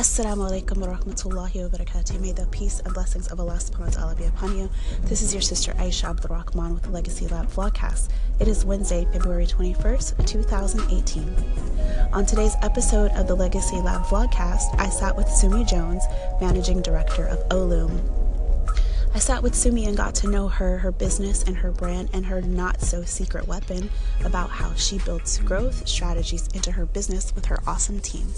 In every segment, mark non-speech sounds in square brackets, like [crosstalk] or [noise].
Assalamu alaikum wa rahmatullahi wa barakatuh. May the peace and blessings of Allah subhanahu wa ta'ala be upon you. This is your sister Aisha Abdul Rahman with the Legacy Lab vlogcast. It is Wednesday, February 21st, 2018. On today's episode of the Legacy Lab vlogcast, I sat with Sumi Jones, managing director of Oluum. I sat with Sumi and got to know her, her business, and her brand, and her not so secret weapon about how she builds growth strategies into her business with her awesome team.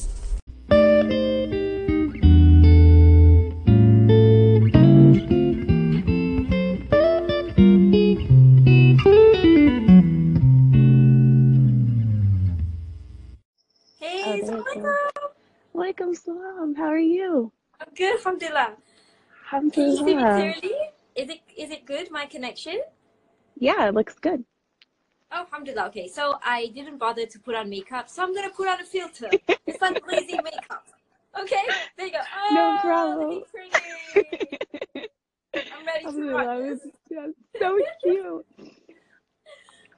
Hey, Oh, there you go. Assalamualaikum. Walaikum salam. How are you? I'm good, alhamdulillah. Can you see me clearly? Is it is it good, my connection? Yeah, it looks good. Oh, alhamdulillah. Okay, so I didn't bother to put on makeup, so I'm gonna put on a filter. [laughs] It's like lazy makeup. Okay, there you go. Oh, No problem. I'm ready to Alhamdulillah, this. so cute.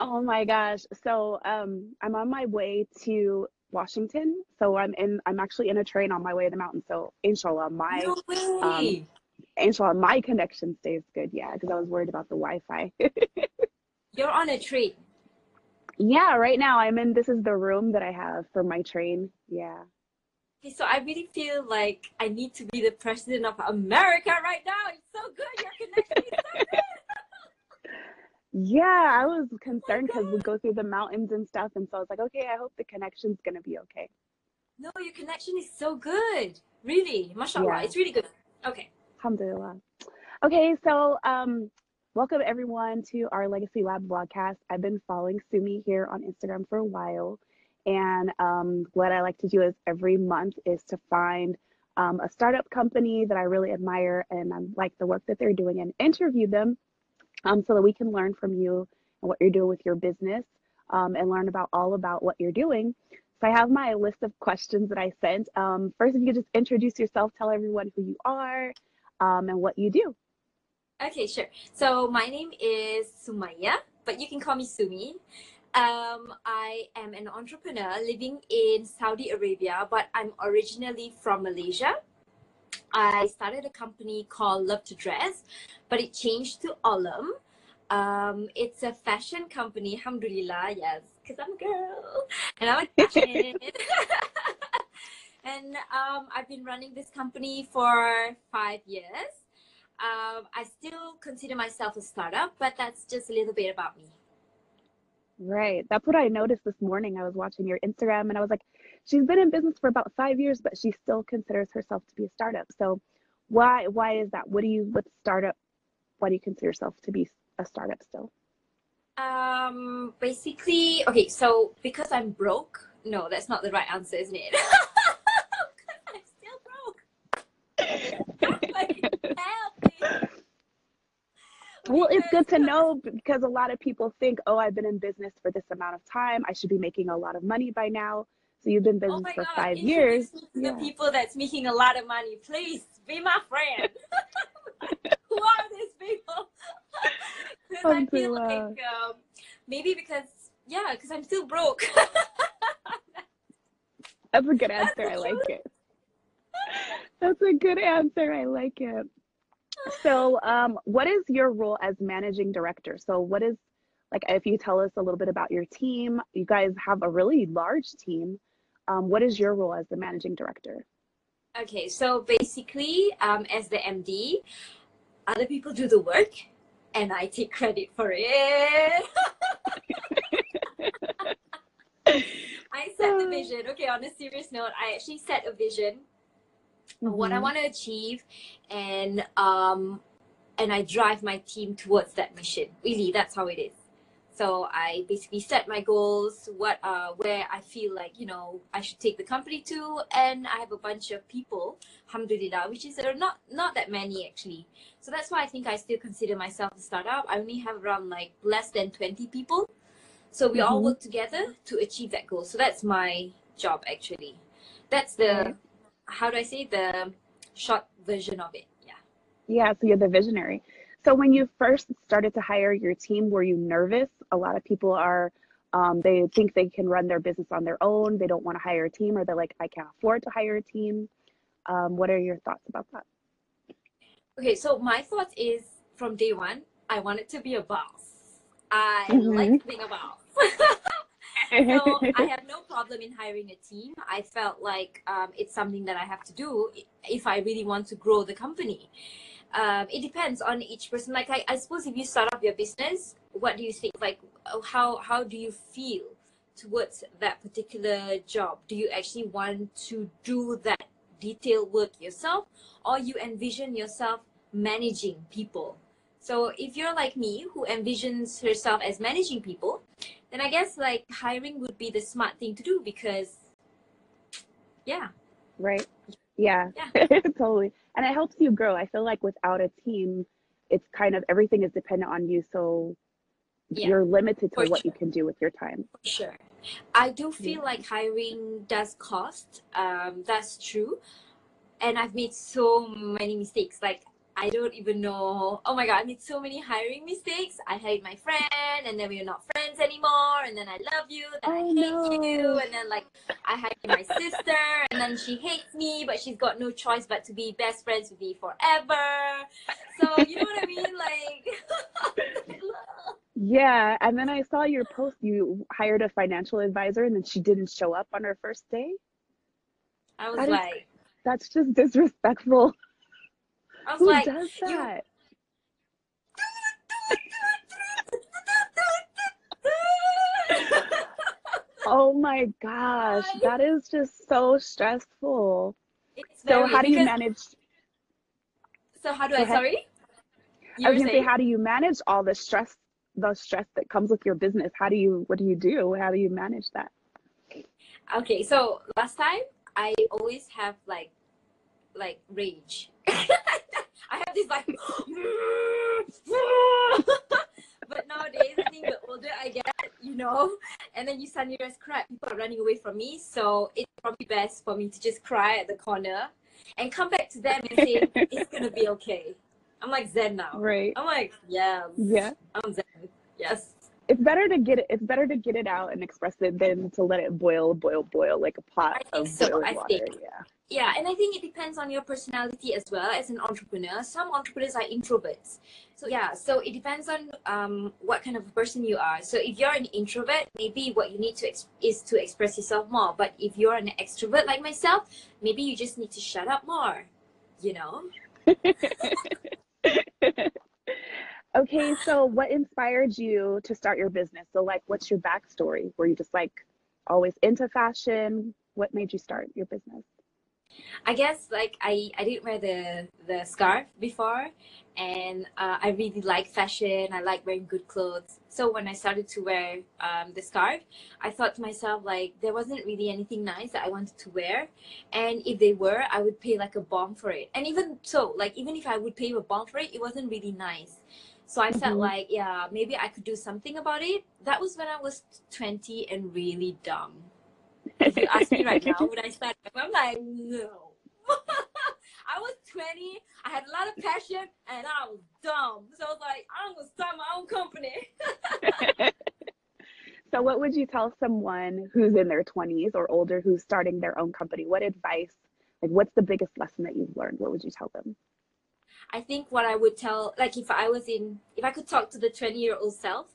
Oh my gosh. So um I'm on my way to Washington. So I'm in I'm actually in a train on my way to the mountain. So inshallah my No um, way. inshallah my connection stays good. Yeah, because I was worried about the Wi-Fi. [laughs] You're on a train. yeah, right now I'm in this is the room that I have for my train. Yeah. Okay, so I really feel like I need to be the president of America right now. It's so good. Your connection is so good. Yeah, I was concerned because we go through the mountains and stuff, and so I was like, okay, I hope the connection's gonna be okay. No, your connection is so good. Really, mashallah, Yeah. it's really good. Okay. Alhamdulillah. Okay, so um, welcome everyone to our Legacy Lab vlogcast. I've been following Sumi here on Instagram for a while, and um, what I like to do is every month is to find um, a startup company that I really admire and I like the work that they're doing and interview them um, so that we can learn from you and what you're doing with your business um, and learn about all about what you're doing. So I have my list of questions that I sent. Um, first, if you could just introduce yourself, tell everyone who you are um, and what you do. Okay, sure. So my name is Sumaya, but you can call me Sumi. Um, I am an entrepreneur living in Saudi Arabia, but I'm originally from Malaysia. I started a company called Love to Dress, but it changed to Olam. Um, it's a fashion company, alhamdulillah, yes, because I'm a girl and I like fashion. [laughs] and um, I've been running this company for five years. Um, I still consider myself a startup, but that's just a little bit about me. Right. That's what I noticed this morning. I was watching your Instagram and I was like, she's been in business for about five years, but she still considers herself to be a startup. So why why is that? What do you what startup why do you consider yourself to be a startup still? Um, basically, okay, so because I'm broke, no, that's not the right answer, isn't it? [laughs] I'm still broke. [laughs] like, [laughs] help. Well, it's good to know because a lot of people think, oh, I've been in business for this amount of time. I should be making a lot of money by now. So you've been Oh business my for god, five years. Yeah. the people that's making a lot of money. Please be my friend. [laughs] Who are these people? [laughs] Because I feel like um, maybe because yeah, because I'm still broke. [laughs] That's a good answer. I like it. That's a good answer. I like it. So, um, what is your role as managing director? So, what is like if you tell us a little bit about your team? You guys have a really large team. Um, what is your role as the managing director? Okay, so basically, um, as the MD, other people do the work, and I take credit for it. [laughs] [laughs] I set the vision. Okay, on a serious note, I actually set a vision of what I Mhm. want to achieve, and um, and I drive my team towards that mission. Really, that's how it is. So I basically set my goals, what uh where I feel like you know I should take the company to, and I have a bunch of people, alhamdulillah, which is uh, not not that many actually. So that's why I think I still consider myself a startup. I only have around like less than twenty people, so we all Mhm. work together to achieve that goal. So that's my job actually. That's the. How do I say the short version of it. Yeah. Yeah, so you're the visionary. So when you first started to hire your team, were you nervous? A lot of people are, um, they think they can run their business on their own. They don't want to hire a team, or they're like, I can't afford to hire a team. Um, what are your thoughts about that? Okay, so my thoughts is from day one, I wanted to be a boss. I Mhm. like being a boss. [laughs] so I [laughs] have no problem in hiring a team. I felt like um, it's something that I have to do if I really want to grow the company. Um, it depends on each person. Like I, I suppose if you start up your business, what do you think? Like uh, how how do you feel towards that particular job? Do you actually want to do that detailed work yourself, or you envision yourself managing people? So if you're like me, who envisions herself as managing people, then I guess like hiring would be the smart thing to do because, yeah, right? Yeah, Yeah. [laughs] totally. And it helps you grow. I feel like without a team, it's kind of everything is dependent on you. So Yeah, you're limited to for what you can do with your time. for sure. I do feel Yeah. like hiring does cost. Um, that's true. And I've made so many mistakes. Like I don't even know. Oh my god, I made so many hiring mistakes. I hired my friend, and then we are not friends anymore. And then I love you, then I Oh, hate you, and then like I hired my sister, and then she hates me, but she's got no choice but to be best friends with me forever. So you know what I mean? Like, [laughs] Yeah. And then I saw your post, you hired a financial advisor and then she didn't show up on her first day. I was That is like, That's just disrespectful. I was Who like, does that? [laughs] Oh my gosh, that is just so stressful. So how do you manage? So how do I? Sorry. You I was gonna say, how do you manage all the stress, the stress that comes with your business? How do you, what do you do? How do you manage that? Okay, so last time I always have like like rage. [laughs] I have this like [laughs] but nowadays I think the older I get, you know, and then you suddenly just cry, people are running away from me. So it's probably best for me to just cry at the corner and come back to them and say, [laughs] It's gonna be okay. I'm like Zen now. Right. I'm like, yes. Yeah. I'm Zen. Yes. It's better to get it. It's better to get it out and express it than to let it boil, boil, boil like a pot I think of so, boiling I water. think. Yeah. Yeah, and I think it depends on your personality as well as an entrepreneur. Some entrepreneurs are introverts. So yeah, so it depends on um, what kind of person you are. So if you're an introvert, maybe what you need to is to express yourself more. But if you're an extrovert like myself, maybe you just need to shut up more. You know? [laughs] okay, so what inspired you to start your business? So, like, what's your backstory? Were you just like always into fashion? What made you start your business? I guess like I I didn't wear the the scarf before, and uh, I really like fashion. I like wearing good clothes. So when I started to wear um, the scarf, I thought to myself like there wasn't really anything nice that I wanted to wear, and if they were, I would pay like a bomb for it. And even so, like even if I would pay a bomb for it, it wasn't really nice. So I felt Mhm. like yeah, maybe I could do something about it. That was when I was twenty and really dumb if you ask me right now, would I start? I'm like, no. [laughs] I was 20, I had a lot of passion, and I was dumb. So I was like, I'm gonna start my own company. [laughs] so, what would you tell someone who's in their 20s or older who's starting their own company? What advice, like, what's the biggest lesson that you've learned? What would you tell them? I think what I would tell, like if I was in, if I could talk to the 20 year old self,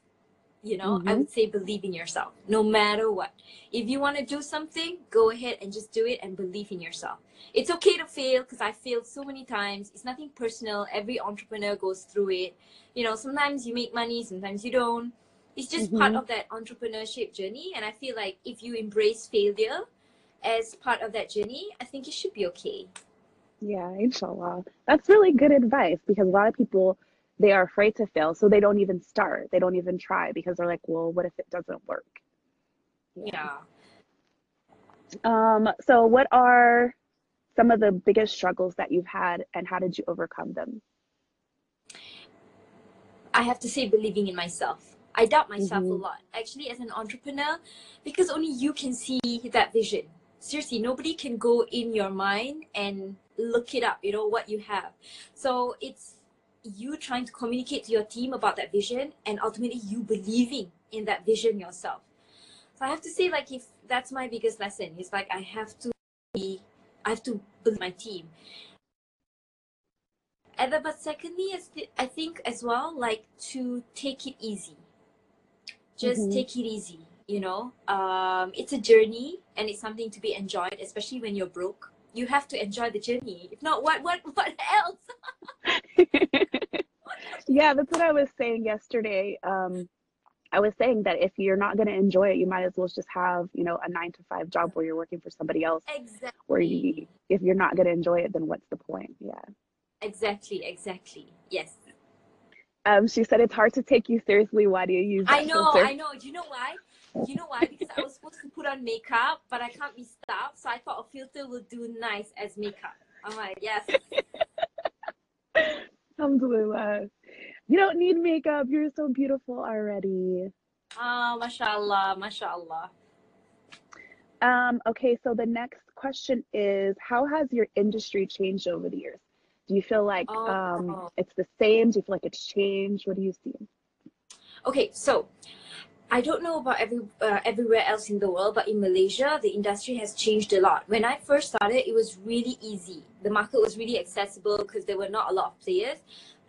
you know, I Mhm. would say believe in yourself, no matter what. If you want to do something, go ahead and just do it and believe in yourself. It's okay to fail because I failed so many times. It's nothing personal. Every entrepreneur goes through it. You know, sometimes you make money, sometimes you don't. It's just part Mhm. of that entrepreneurship journey. And I feel like if you embrace failure as part of that journey, I think it should be okay. Yeah, inshallah. That's really good advice because a lot of people they are afraid to fail, so they don't even start. They don't even try because they're like, well, what if it doesn't work? Yeah. Um, so what are some of the biggest struggles that you've had and how did you overcome them? I have to say believing in myself. I doubt myself a Mhm. lot, actually, as an entrepreneur, because only you can see that vision. Seriously, nobody can go in your mind and look it up, you know, what you have. So it's you trying to communicate to your team about that vision and ultimately you believing in that vision yourself. So I have to say, like, if that's my biggest lesson, it's like I have to be I have to build my team. And then, but secondly, I think as well, like to take it easy. Just mm-hmm. take it easy, you know. Um, it's a journey and it's something to be enjoyed, especially when you're broke. You have to enjoy the journey. If not, what, what, [laughs] what else? [laughs] yeah, that's what I was saying yesterday. Um, I was saying that if you're not going to enjoy it, you might as well just have, you know, a nine to five job where you're working for somebody else. Exactly. Where you, if you're not going to enjoy it, then what's the point? Yeah. Exactly, exactly. Yes. Um, she said it's hard to take you seriously. Why do you use it? I know, filter? I know. Do you know why? Do you know why? Because I was supposed to put on makeup, but I can't be stopped. So I thought a filter would do nice as makeup. I'm like, yes. [laughs] Alhamdulillah. You don't need makeup. You're so beautiful already. Oh, mashallah, mashallah. Um, okay, so the next question is How has your industry changed over the years? Do you feel like oh. um, it's the same? Do you feel like it's changed? What do you see? Okay, so I don't know about every uh, everywhere else in the world, but in Malaysia, the industry has changed a lot. When I first started, it was really easy. The market was really accessible because there were not a lot of players.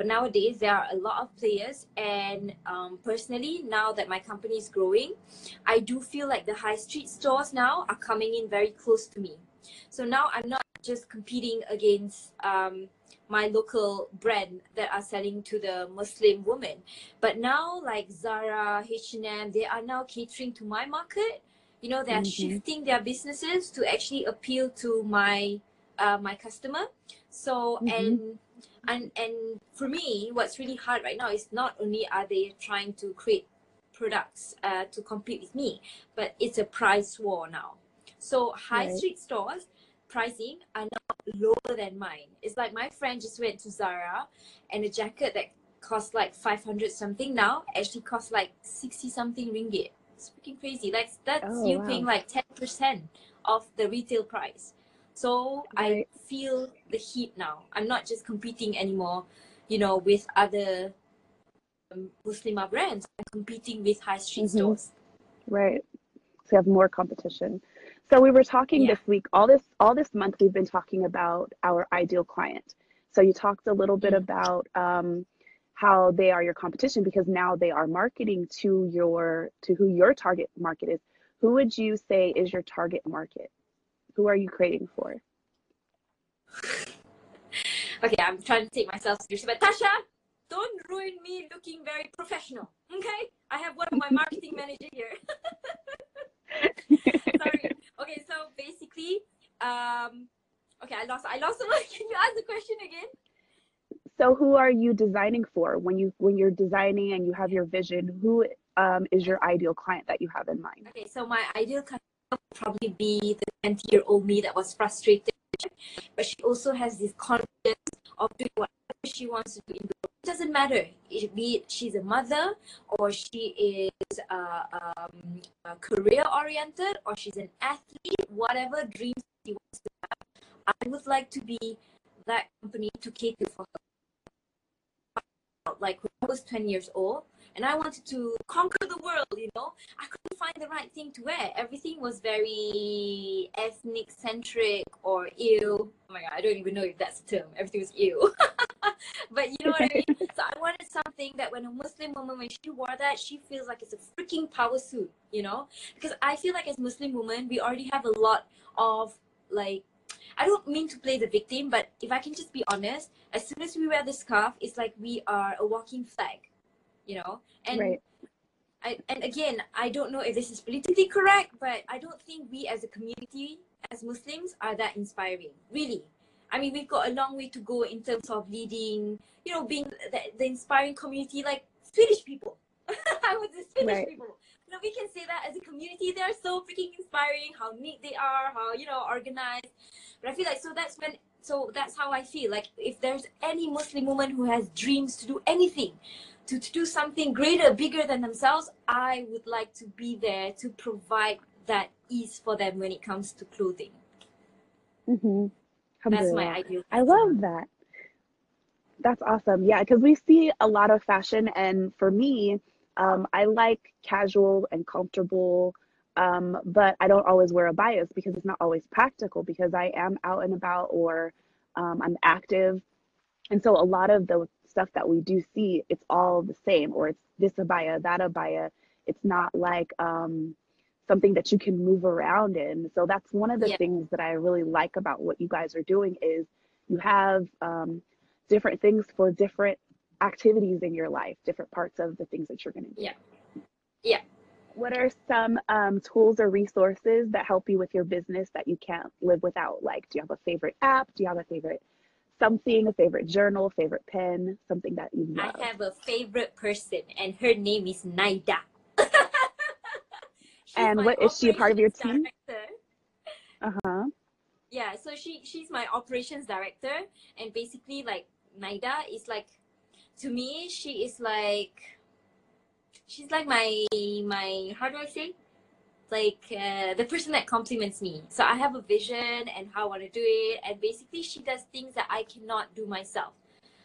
But nowadays, there are a lot of players, and um, personally, now that my company is growing, I do feel like the high street stores now are coming in very close to me. So now I'm not just competing against um, my local brand that are selling to the Muslim women. But now like Zara, H&M, they are now catering to my market. You know, they're mm-hmm. shifting their businesses to actually appeal to my uh, my customer. So mm-hmm. and and and for me, what's really hard right now is not only are they trying to create products uh, to compete with me, but it's a price war now. So high right. street stores pricing are now lower than mine. It's like my friend just went to Zara and a jacket that cost like 500 something now actually costs like 60 something ringgit. It's freaking crazy. Like that's oh, you wow. paying like 10% of the retail price. So right. I feel the heat now. I'm not just competing anymore, you know, with other um, Muslimah brands. I'm competing with high street mm-hmm. stores. Right. So you have more competition. So we were talking yeah. this week, all this all this month we've been talking about our ideal client. So you talked a little bit mm-hmm. about um, how they are your competition because now they are marketing to your to who your target market is. Who would you say is your target market? Who are you creating for? [laughs] okay, I'm trying to take myself seriously, but Tasha, don't ruin me looking very professional. Okay, I have one of my marketing manager here. [laughs] Sorry. Okay, so basically, um, okay, I lost. I lost. [laughs] Can you ask the question again? So, who are you designing for when you when you're designing and you have your vision? Who um, is your ideal client that you have in mind? Okay, so my ideal client probably be the 20 year old me that was frustrated, but she also has this confidence of doing whatever she wants to do in the world. It doesn't matter, be it she's a mother or she is uh, um, career oriented or she's an athlete, whatever dreams she wants to have. I would like to be that company to cater for her. Like when I was 20 years old, and I wanted to conquer the world, you know. I couldn't find the right thing to wear. Everything was very ethnic centric or ill. Oh my god, I don't even know if that's a term. Everything was ill. [laughs] but you know what I mean? [laughs] So I wanted something that when a Muslim woman, when she wore that, she feels like it's a freaking power suit, you know? Because I feel like as Muslim women, we already have a lot of like I don't mean to play the victim, but if I can just be honest, as soon as we wear the scarf, it's like we are a walking flag you know? And right. I, and again i don't know if this is politically correct but i don't think we as a community as muslims are that inspiring really. I mean we've got a long way to go in terms of leading you know being the, the inspiring community like swedish people. [laughs] I was the swedish right. people. You know we can say that as a community they are so freaking inspiring how neat they are how you know organized. But i feel like so that's when so that's how i feel. Like if there's any muslim woman who has dreams to do anything to, to do something greater, bigger than themselves, I would like to be there to provide that ease for them when it comes to clothing. Mm-hmm. That's my ideal. I love that. That's awesome. Yeah, because we see a lot of fashion, and for me, um, I like casual and comfortable Um, but I don't always wear abayas because it's not always practical because I am out and about or um, I'm active. And so a lot of the stuff that we do see, it's all the same, or it's this abaya, that abaya. It's not like um, something that you can move around in. So that's one of the Yeah. things that I really like about what you guys are doing is you have um, different things for different activities in your life, different parts of the things that you're going to do. Yeah. Yeah. What are some um, tools or resources that help you with your business that you can't live without? Like, do you have a favorite app? Do you have a favorite something, a favorite journal, favorite pen, something that you love? I have a favorite person, and her name is Naida. [laughs] And what- is she a part of your team? Uh huh. Yeah, so she she's my operations director, and basically like Naida is like, to me she is like, she's like my my how do I say, like uh, the person that compliments me. So I have a vision and how I want to do it, and basically she does things that I cannot do myself.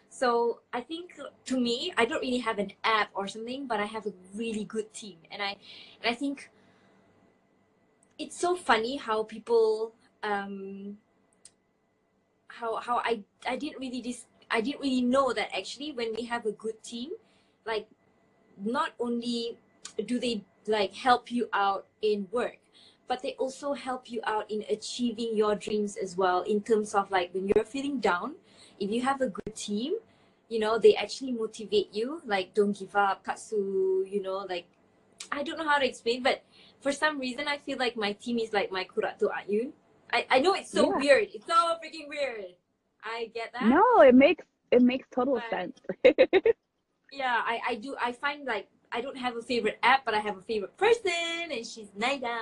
So I think to me, I don't really have an app or something, but I have a really good team, and I and I think it's so funny how people um how how I I didn't really dis I didn't really know that actually when we have a good team, like not only do they like help you out in work, but they also help you out in achieving your dreams as well in terms of like when you're feeling down, if you have a good team, you know, they actually motivate you, like don't give up, Katsu, you know, like I don't know how to explain, but for some reason I feel like my team is like my Kuratu Ayun. I, I know it's so Yeah. weird. It's so freaking weird. I get that. No, it makes it makes total But- sense. [laughs] Yeah, I, I do. I find like I don't have a favorite app, but I have a favorite person, and she's Naida.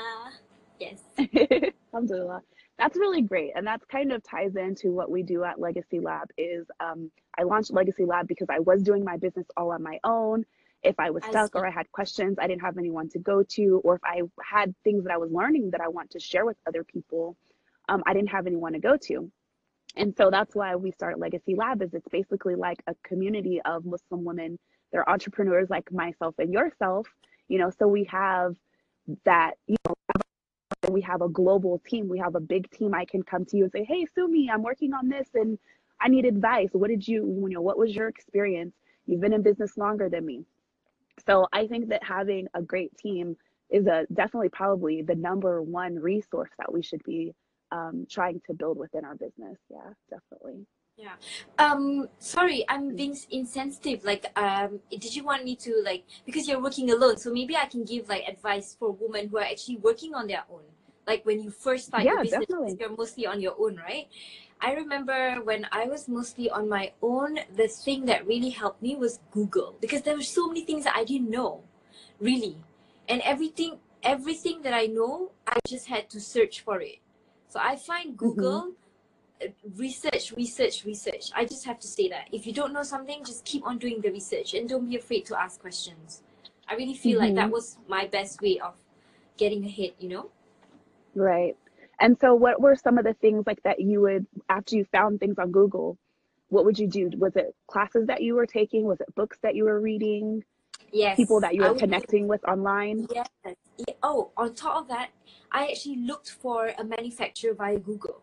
Yes. [laughs] Alhamdulillah. That's really great. And that's kind of ties into what we do at Legacy Lab is um, I launched Legacy Lab because I was doing my business all on my own. If I was stuck or I had questions, I didn't have anyone to go to, or if I had things that I was learning that I want to share with other people, um, I didn't have anyone to go to. And so that's why we start Legacy Lab is it's basically like a community of Muslim women. They're entrepreneurs like myself and yourself, you know, so we have that, you know, we have a global team. We have a big team. I can come to you and say, "Hey, Sumi, I'm working on this, and I need advice. What did you, you know, what was your experience? You've been in business longer than me." So I think that having a great team is a definitely probably the number one resource that we should be um, trying to build within our business. Yeah, definitely. Um, sorry, I'm being insensitive. Like, um, did you want me to like because you're working alone? So maybe I can give like advice for women who are actually working on their own. Like when you first start your business, definitely. you're mostly on your own, right? I remember when I was mostly on my own, the thing that really helped me was Google because there were so many things that I didn't know, really, and everything everything that I know, I just had to search for it. So I find Google uh, research, research, research. I just have to say that. If you don't know something, just keep on doing the research and don't be afraid to ask questions. I really feel like that Mhm. was my best way of getting ahead, you know? Right. And so, what were some of the things like that you would, after you found things on Google, what would you do? Was it classes that you were taking? Was it books that you were reading? Yes. People that you were connecting with online? Yes. Yeah. Oh, on top of that, I actually looked for a manufacturer via Google.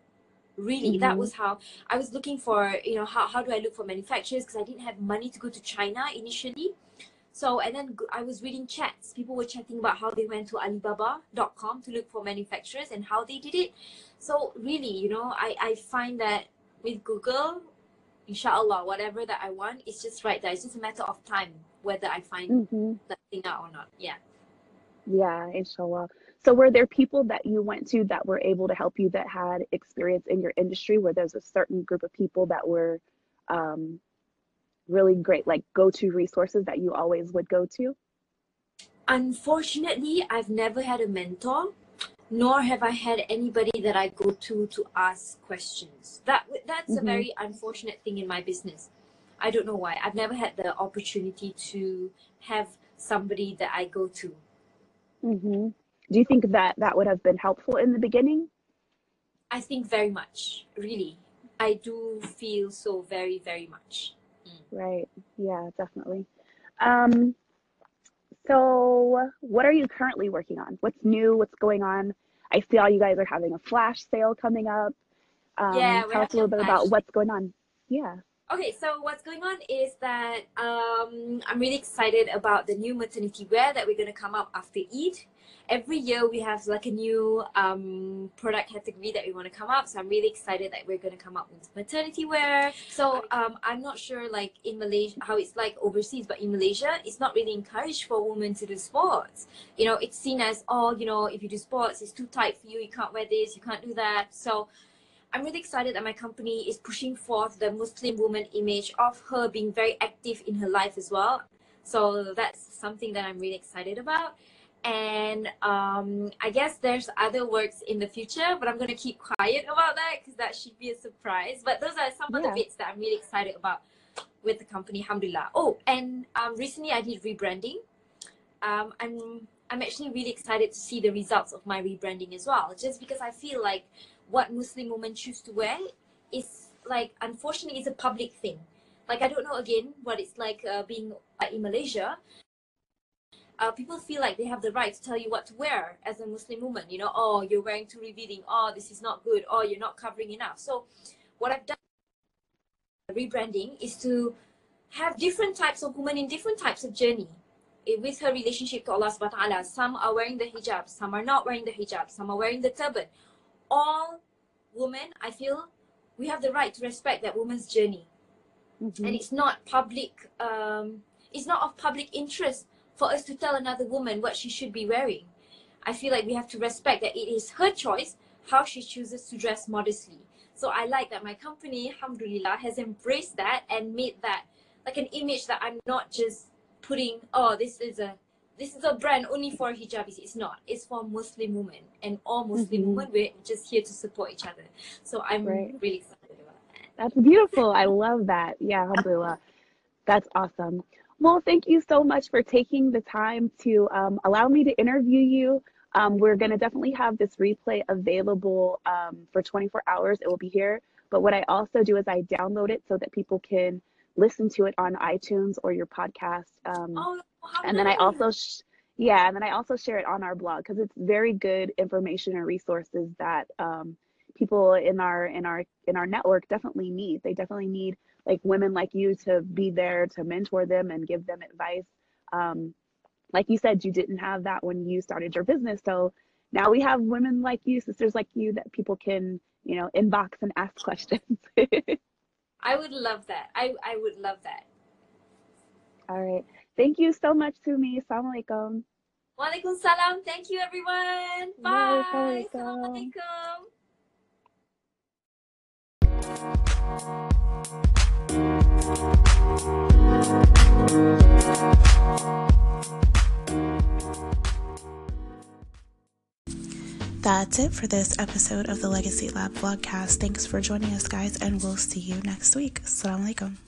Really, that Mhm. was how I was looking for, you know, how, how do I look for manufacturers? Because I didn't have money to go to China initially. So, and then I was reading chats. People were chatting about how they went to Alibaba.com to look for manufacturers and how they did it. So, really, you know, I, I find that with Google, inshallah, whatever that I want, it's just right there. It's just a matter of time whether I find hmm that thing out or not. Yeah. Yeah, inshallah. So, were there people that you went to that were able to help you that had experience in your industry where there's a certain group of people that were um, really great, like go to resources that you always would go to? Unfortunately, I've never had a mentor, nor have I had anybody that I go to to ask questions. That that's a Mhm. very unfortunate thing in my business. I don't know why. I've never had the opportunity to have somebody that I go to. hmm Do you think that that would have been helpful in the beginning? I think very much, really. I do feel so very, very much. Right. Yeah, definitely. Um, So, what are you currently working on? What's new? What's going on? I see all you guys are having a flash sale coming up. Um, Yeah, tell us a little bit about what's going on. Yeah. Okay, so what's going on is that um, I'm really excited about the new maternity wear that we're going to come up after Eid. Every year we have like a new um, product category that we want to come up. So I'm really excited that we're going to come up with maternity wear. So um, I'm not sure like in Malaysia how it's like overseas, but in Malaysia it's not really encouraged for women to do sports. You know, it's seen as oh, you know, if you do sports, it's too tight for you. You can't wear this, you can't do that. So I'm really excited that my company is pushing forth the Muslim woman image of her being very active in her life as well. So that's something that I'm really excited about. And um, I guess there's other works in the future, but I'm going to keep quiet about that because that should be a surprise. But those are some of the bits that I'm really excited about with the company, alhamdulillah. Oh, and um, recently I did rebranding. Um, I'm I'm actually really excited to see the results of my rebranding as well, just because I feel like what Muslim women choose to wear is like unfortunately it's a public thing. Like I don't know again what it's like uh, being uh, in Malaysia. Uh, people feel like they have the right to tell you what to wear as a Muslim woman. You know, oh you're wearing too revealing. Oh this is not good. Oh you're not covering enough. So what I've done rebranding is to have different types of women in different types of journey eh, with her relationship to Allah subhanahu wa ta'ala. Some are wearing the hijab, some are not wearing the hijab, some are wearing the turban. All women, I feel, we have the right to respect that woman's journey. Mhm. And it's not public, um, it's not of public interest for us to tell another woman what she should be wearing. I feel like we have to respect that it is her choice how she chooses to dress modestly. So I like that my company, Alhamdulillah, has embraced that and made that like an image that I'm not just putting, oh, this is a this is a brand only for hijabis. It's not. It's for Muslim women and all Muslim Mhm. women. We're just here to support each other. So I'm Right. really excited about that. That's beautiful. I love that. Yeah, alhamdulillah. That's awesome. Well, thank you so much for taking the time to um, allow me to interview you. Um, we're going to definitely have this replay available um, for 24 hours. It will be here. But what I also do is I download it so that people can listen to it on iTunes or your podcast. Um, Oh, and then I also, sh- yeah, and then I also share it on our blog because it's very good information and resources that um, people in our in our in our network definitely need. They definitely need like women like you to be there to mentor them and give them advice. Um, like you said, you didn't have that when you started your business, so now we have women like you, sisters like you, that people can you know inbox and ask [laughs] questions. I would love that. I, I would love that. All right, thank you so much, Sumi. Assalamu alaikum. Walaikum salam. Thank you, everyone. Bye. Bye. Assalamualaikum. That's it for this episode of the Legacy Lab vlogcast. Thanks for joining us, guys, and we'll see you next week. Assalamu alaikum.